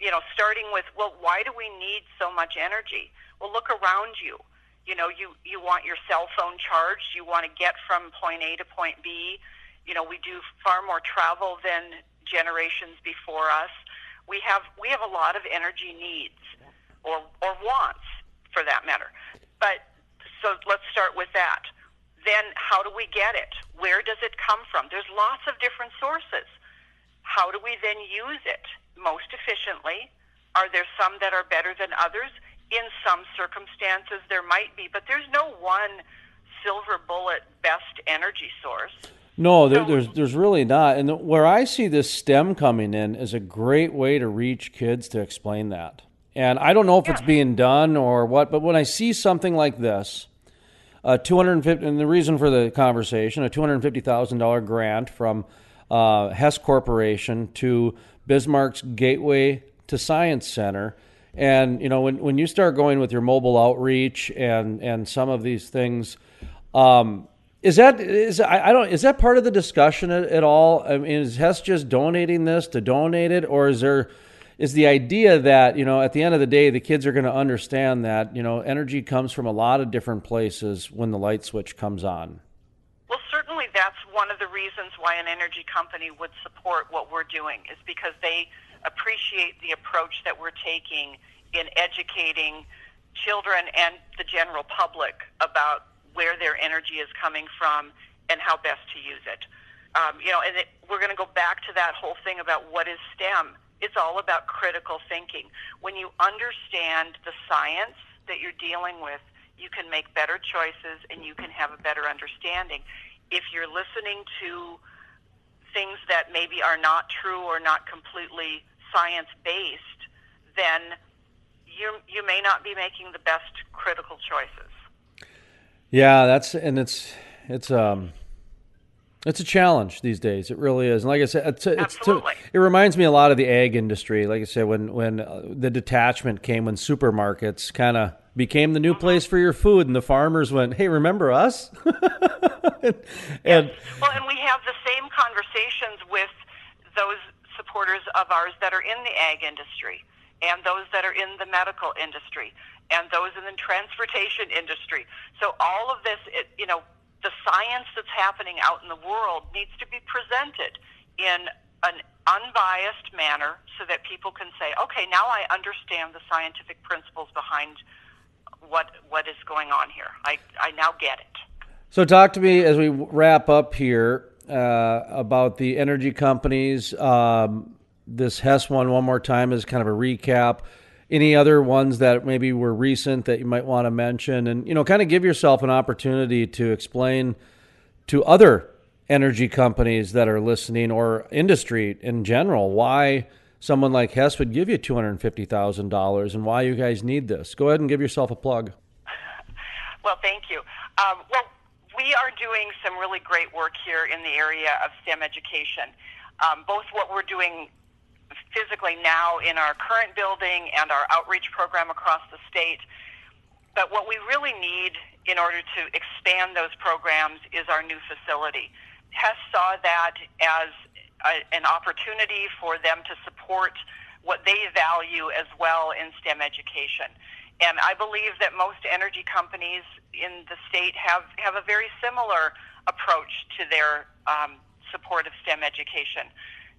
[SPEAKER 5] You know, starting with, well, why do we need so much energy? Well, look around you. You know, you you want your cell phone charged. You want to get from point A to point B. You know, we do far more travel than generations before us. We have we have a lot of energy needs, or or wants, for that matter. But so let's start with that. Then how do we get it? Where does it come from? There's lots of different sources. How do we then use it most efficiently? Are there some that are better than others? In some circumstances, there might be, but there's no one silver bullet best energy source.
[SPEAKER 3] No, there, there's there's really not. And where I see this STEM coming in is a great way to reach kids to explain that. And I don't know if it's being done or what, but when I see something like this, uh, 250, and the reason for the conversation, a $250,000 grant from uh, Hess Corporation to Bismarck's Gateway to Science Center. And, you know, when, when you start going with your mobile outreach and, and some of these things, um, is that is I, I don't is that part of the discussion at, at all? I mean, is Hess just donating this to donate it, or is there is the idea that you know at the end of the day the kids are going to understand that you know energy comes from a lot of different places when the light switch comes on?
[SPEAKER 5] Well, certainly that's one of the reasons why an energy company would support what we're doing is because they appreciate the approach that we're taking in educating children and the general public about where their energy is coming from and how best to use it. Um, you know, and it, we're going to go back to that whole thing about what is STEM. It's all about critical thinking. When you understand the science that you're dealing with, you can make better choices and you can have a better understanding. If you're listening to things that maybe are not true or not completely science based, then you you may not be making the best critical choices.
[SPEAKER 3] Yeah, that's and it's it's um it's a challenge these days. It really is. And like I said, it's, it's
[SPEAKER 5] Absolutely.
[SPEAKER 3] it reminds me a lot of the ag industry. Like I said, when when uh, the detachment came, when supermarkets kind of became the new place for your food, and the farmers went, "Hey, remember us?" and,
[SPEAKER 5] Well, and we have the same conversations with those supporters of ours that are in the ag industry, and those that are in the medical industry, and those in the transportation industry. So all of this, it, you know, the science that's happening out in the world needs to be presented in an unbiased manner so that people can say, okay, now I understand the scientific principles behind what what is going on here. I, I now get it.
[SPEAKER 3] So, talk to me as we wrap up here uh, about the energy companies. Um, this Hess one, one more time, is kind of a recap. Any other ones that maybe were recent that you might want to mention, and you know, kind of give yourself an opportunity to explain to other energy companies that are listening or industry in general why someone like Hess would give you $250,000 and why you guys need this. Go ahead and give yourself a plug.
[SPEAKER 5] Well, thank you. Um, well, we are doing some really great work here in the area of STEM education, um, both what we're doing physically now in our current building and our outreach program across the state. But what we really need in order to expand those programs is our new facility. Hess saw that as a, an opportunity for them to support what they value as well in STEM education. And I believe that most energy companies in the state have, have a very similar approach to their um, support of STEM education.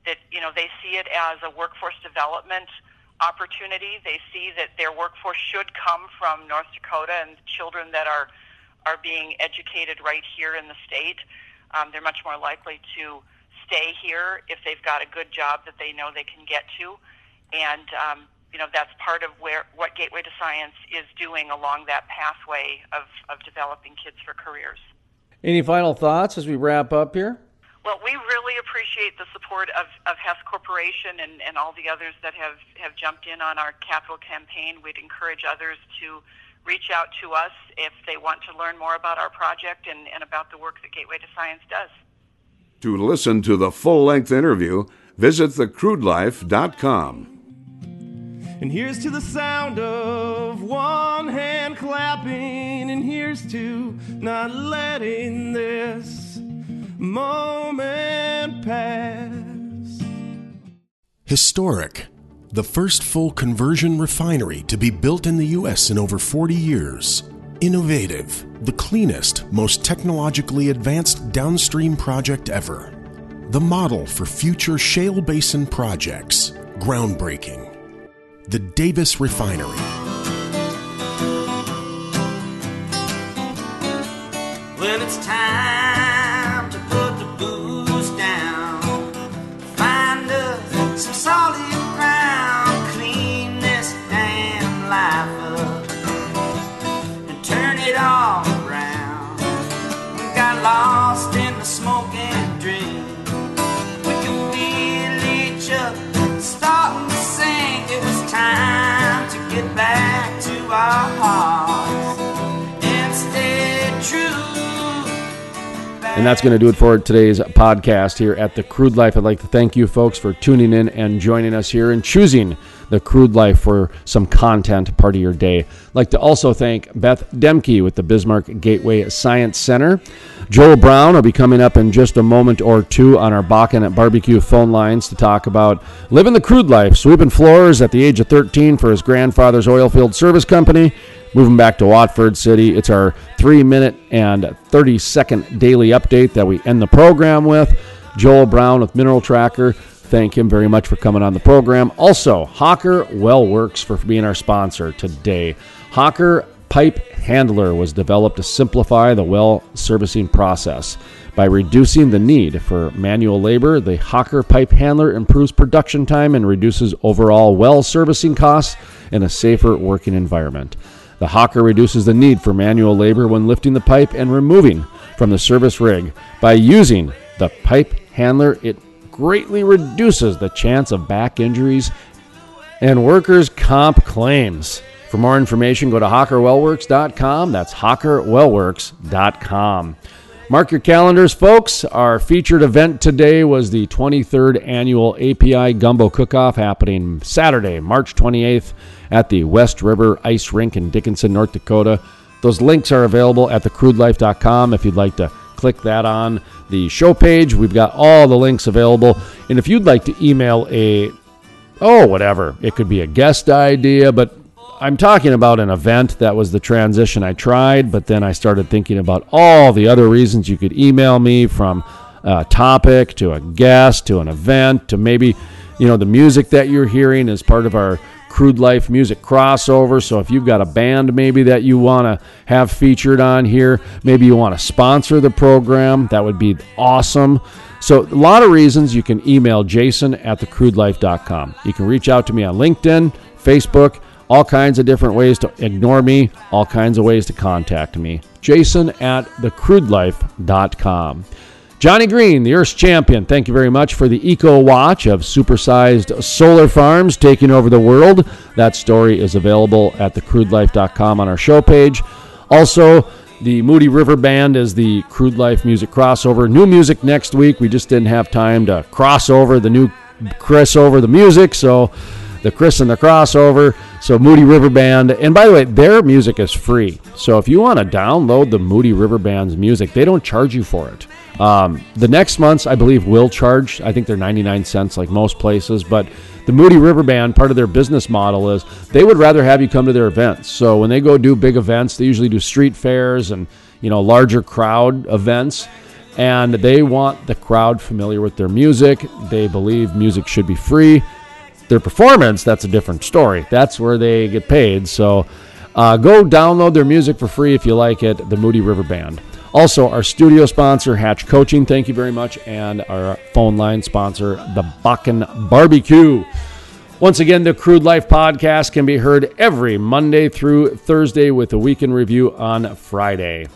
[SPEAKER 5] That you know they see it as a workforce development opportunity. They see that their workforce should come from North Dakota and children that are are being educated right here in the state. Um, they're much more likely to stay here if they've got a good job that they know they can get to, and um, you know that's part of where what Gateway to Science is doing along that pathway of, of developing kids for careers.
[SPEAKER 3] Any final thoughts as we wrap up here?
[SPEAKER 5] Well, we really appreciate the support of, of Hess Corporation and, and all the others that have, have jumped in on our capital campaign. We'd encourage others to reach out to us if they want to learn more about our project and, and about the work that Gateway to Science does.
[SPEAKER 1] To listen to the full length interview, visit thecrudelife.com.
[SPEAKER 2] And here's to the sound of one hand clapping, and here's to not letting this moment pass.
[SPEAKER 4] Historic. The first full conversion refinery to be built in the U.S. in over 40 years. Innovative. The cleanest, most technologically advanced downstream project ever. The model for future shale basin projects. Groundbreaking. The Davis Refinery.
[SPEAKER 6] Well, it's time and
[SPEAKER 3] that's going to do it for today's podcast here at The Crude Life. I'd like to thank you folks for tuning in and joining us here and choosing The Crude Life for some content part of your day. I'd like to also thank Beth Demke with the Bismarck Gateway Science Center. Joel Brown will be coming up in just a moment or two on our Bakken at Barbecue phone lines to talk about living the crude life, sweeping floors at the age of 13 for his grandfather's oil field service company. Moving back to Watford City, it's our three minute and 30 second daily update that we end the program with. Joel Brown with Mineral Tracker. Thank him very much for coming on the program. Also, Hawker Well Works for being our sponsor today. Hawker Pipe Handler was developed to simplify the well servicing process. By reducing the need for manual labor, the Hawker Pipe Handler improves production time and reduces overall well servicing costs in a safer working environment. The Hawker reduces the need for manual labor when lifting the pipe and removing from the service rig. By using the pipe handler, it greatly reduces the chance of back injuries and workers' comp claims. For more information, go to hawkerwellworks.com. That's hawkerwellworks.com. Mark your calendars, folks. Our featured event today was the 23rd annual API Gumbo Cook-Off happening Saturday, March 28th at the West River Ice Rink in Dickinson, North Dakota. Those links are available at thecrudelife.com if you'd like to click that on the show page. We've got all the links available. And if you'd like to email a oh, whatever. It could be a guest idea, but I'm talking about an event that was the transition I tried, but then I started thinking about all the other reasons you could email me from a topic, to a guest, to an event, to maybe, you know, the music that you're hearing as part of our Crude Life music crossover. So if you've got a band maybe that you want to have featured on here, maybe you want to sponsor the program, that would be awesome. So, a lot of reasons you can email jason at thecrudelife.com. You can reach out to me on LinkedIn, Facebook, all kinds of different ways to ignore me, all kinds of ways to contact me. Jason at thecrudelife.com. Johnny Green, the Earth's champion, thank you very much for the Eco Watch of supersized solar farms taking over the world. That story is available at thecrudelife.com on our show page. Also, the Moody River Band is the Crude Life music crossover. New music next week. We just didn't have time to cross over the new Chris over the music, so the Chris and the crossover. So Moody River Band, and by the way, their music is free. So if you want to download the Moody River Band's music, they don't charge you for it. Um, the next months, I believe, will charge. I think they're 99 cents, like most places. But the Moody River Band, part of their business model is they would rather have you come to their events. So when they go do big events, they usually do street fairs and you know larger crowd events. And they want the crowd familiar with their music. They believe music should be free. Their performance, that's a different story. That's where they get paid. So uh, go download their music for free if you like it, the Moody River Band. Also, our studio sponsor, Hatch Coaching, thank you very much, and our phone line sponsor, the Bakken Barbecue. Once again, the Crude Life podcast can be heard every Monday through Thursday with a weekend review on Friday.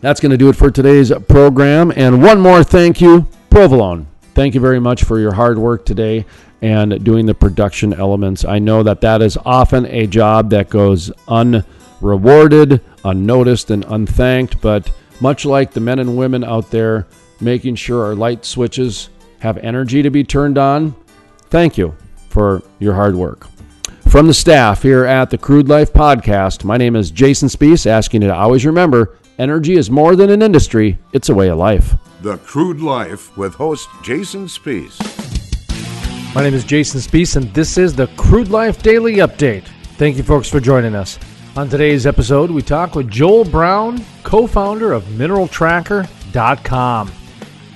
[SPEAKER 3] That's going to do it for today's program. And one more thank you, Provolone. Thank you very much for your hard work today and doing the production elements. I know that that is often a job that goes unrewarded, unnoticed, and unthanked, but much like the men and women out there making sure our light switches have energy to be turned on, thank you for your hard work. From the staff here at the Crude Life Podcast, my name is Jason Spiess, asking you to always remember energy is more than an industry, it's a way of life.
[SPEAKER 1] The Crude Life with host Jason Spiess.
[SPEAKER 3] My name is Jason Spiess, and this is the Crude Life Daily Update. Thank you, folks, for joining us. On today's episode, we talk with Joel Brown, co founder of MineralTracker.com.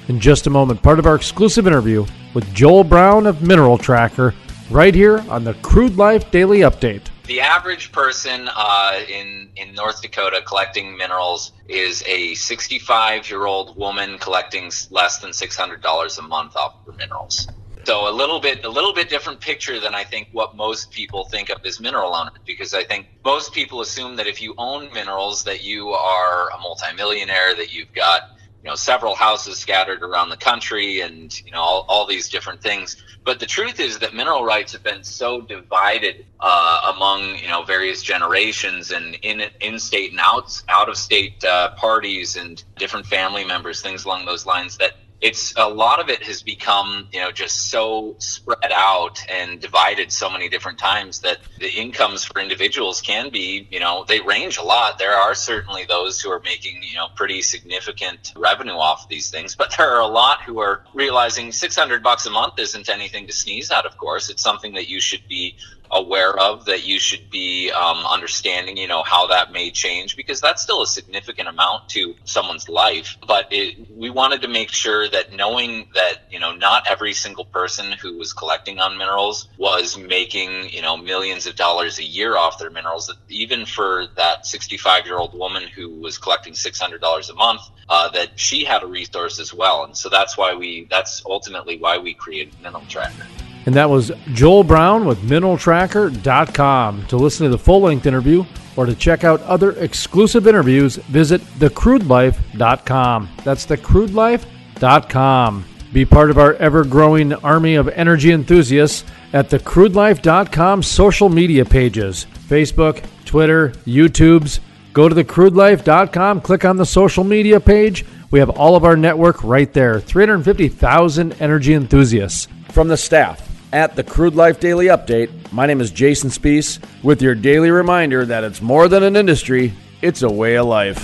[SPEAKER 3] In just a moment, part of our exclusive interview with Joel Brown of Mineral Tracker, right here on the Crude Life Daily Update.
[SPEAKER 7] the average person uh, in in North Dakota collecting minerals is a 65 year old woman collecting less than 600 dollars a month off of minerals. So a little bit a little bit different picture than I think what most people think of as mineral owners because I think most people assume that if you own minerals that you are a multimillionaire that you've got you know several houses scattered around the country and you know all, all these different things. But the truth is that mineral rights have been so divided uh, among you know various generations and in in state and out out of state uh, parties and different family members things along those lines that it's a lot of it has become you know just so spread out and divided so many different times that the incomes for individuals can be you know they range a lot. There are certainly those who are making you know pretty significant revenue off these things but there are a lot who are realizing 600 bucks a month isn't anything to sneeze at of course. It's something that you should be aware of that you should be um, understanding you know how that may change because that's still a significant amount to someone's life. But it, we wanted to make sure that knowing that you know not every single person who was collecting on minerals was making you know millions of dollars a year off their minerals. Even for that 65 year old woman who was collecting $600 a month uh, that she had a resource as well. And so that's why we that's ultimately why we created mineral tracker
[SPEAKER 3] And that was Joel Brown with MineralTracker.com. To listen to the full length interview or to check out other exclusive interviews, visit TheCrudeLife.com. That's TheCrudeLife.com. Be part of our ever growing army of energy enthusiasts at TheCrudeLife.com social media pages Facebook, Twitter, YouTubes. Go to TheCrudeLife.com, click on the social media page. We have all of our network right there 350,000 energy enthusiasts. From the staff at the Crude Life Daily Update, my name is Jason Spiess with your daily reminder that it's more than an industry, it's a way of life.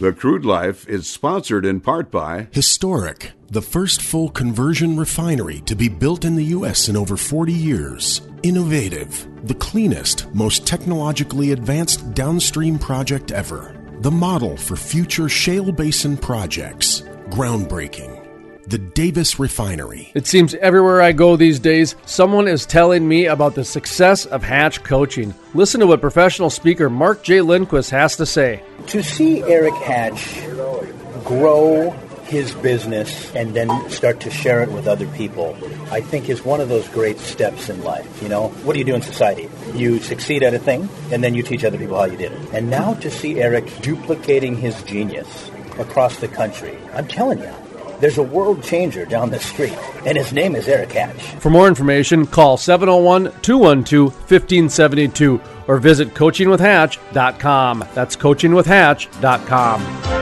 [SPEAKER 1] The Crude Life is sponsored in part by
[SPEAKER 4] Historic, the first full conversion refinery to be built in the U.S. in over 40 years. Innovative, the cleanest, most technologically advanced downstream project ever. the model for future shale basin projects. Groundbreaking. The Davis Refinery.
[SPEAKER 6] It seems everywhere I go these days, someone is telling me about the success of Hatch coaching. Listen to what professional speaker Mark J. Lindquist has to say.
[SPEAKER 8] To see Eric Hatch grow his business and then start to share it with other people, I think is one of those great steps in life. You know, what do you do in society? You succeed at a thing, and then you teach other people how you did it. And now to see Eric duplicating his genius across the country, I'm telling you, there's a world changer down the street, and his name is Eric Hatch.
[SPEAKER 6] For more information, call 701 212 1572 or visit coachingwithhatch.com. That's coachingwithhatch.com.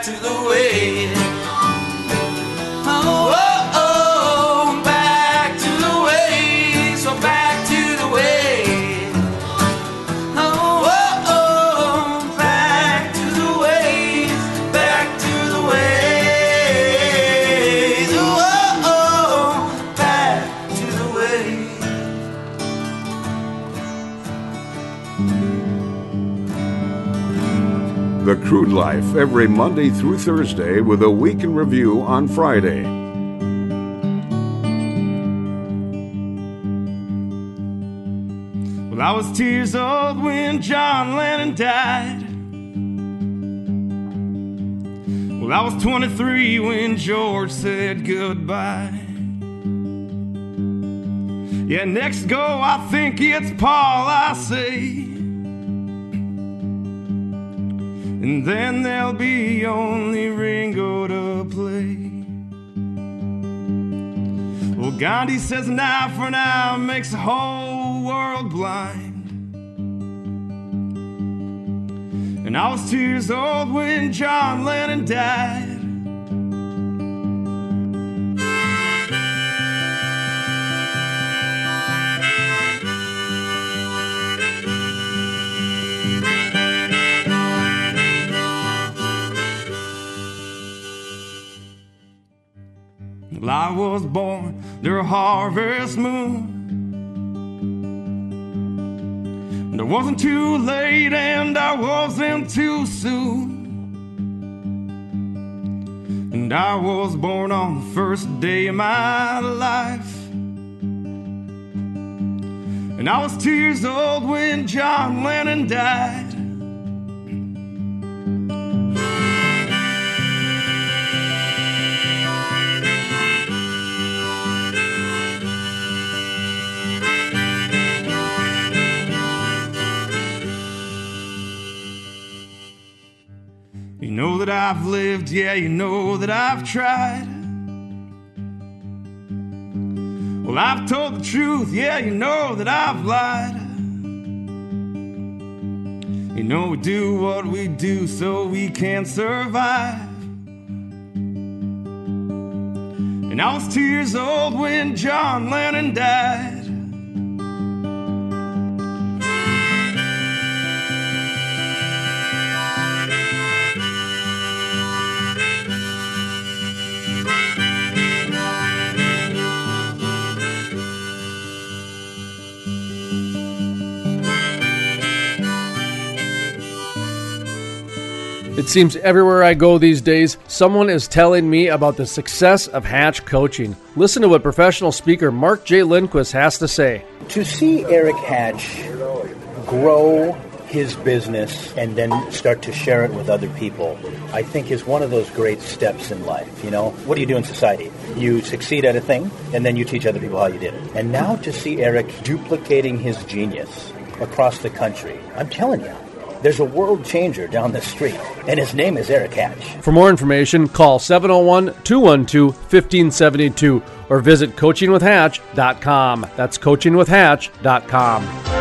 [SPEAKER 9] back to the
[SPEAKER 1] Life every Monday through Thursday with a week in review on Friday.
[SPEAKER 2] Well, I was tears old when John Lennon died. Well, I was 23 when George said goodbye. Yeah, next go, I think it's Paul, I say. And then there'll be only Ringo to play. Well, Gandhi says an eye for an eye makes the whole world blind. And I was two years old when John Lennon died. I was born under a harvest moon. And I wasn't too late and I wasn't too soon. And I was born on the first day of my life. And I was two years old when John Lennon died. I've lived, yeah, you know that I've tried. Well, I've told the truth, yeah, you know that I've lied. You know we do what we do so we can survive. And I was two years old when John Lennon died.
[SPEAKER 3] Seems everywhere I go these days, someone is telling me about the success of Hatch coaching. Listen to what professional speaker Mark J. Lindquist has to say.
[SPEAKER 8] To see Eric Hatch grow his business and then start to share it with other people, I think is one of those great steps in life. You know, what do you do in society? You succeed at a thing, and then you teach other people how you did it. And now to see Eric duplicating his genius across the country, I'm telling you, there's a world changer down the street, and his name is Eric Hatch.
[SPEAKER 3] For more information, call 701 212 1572 or visit coachingwithhatch.com. That's coachingwithhatch.com.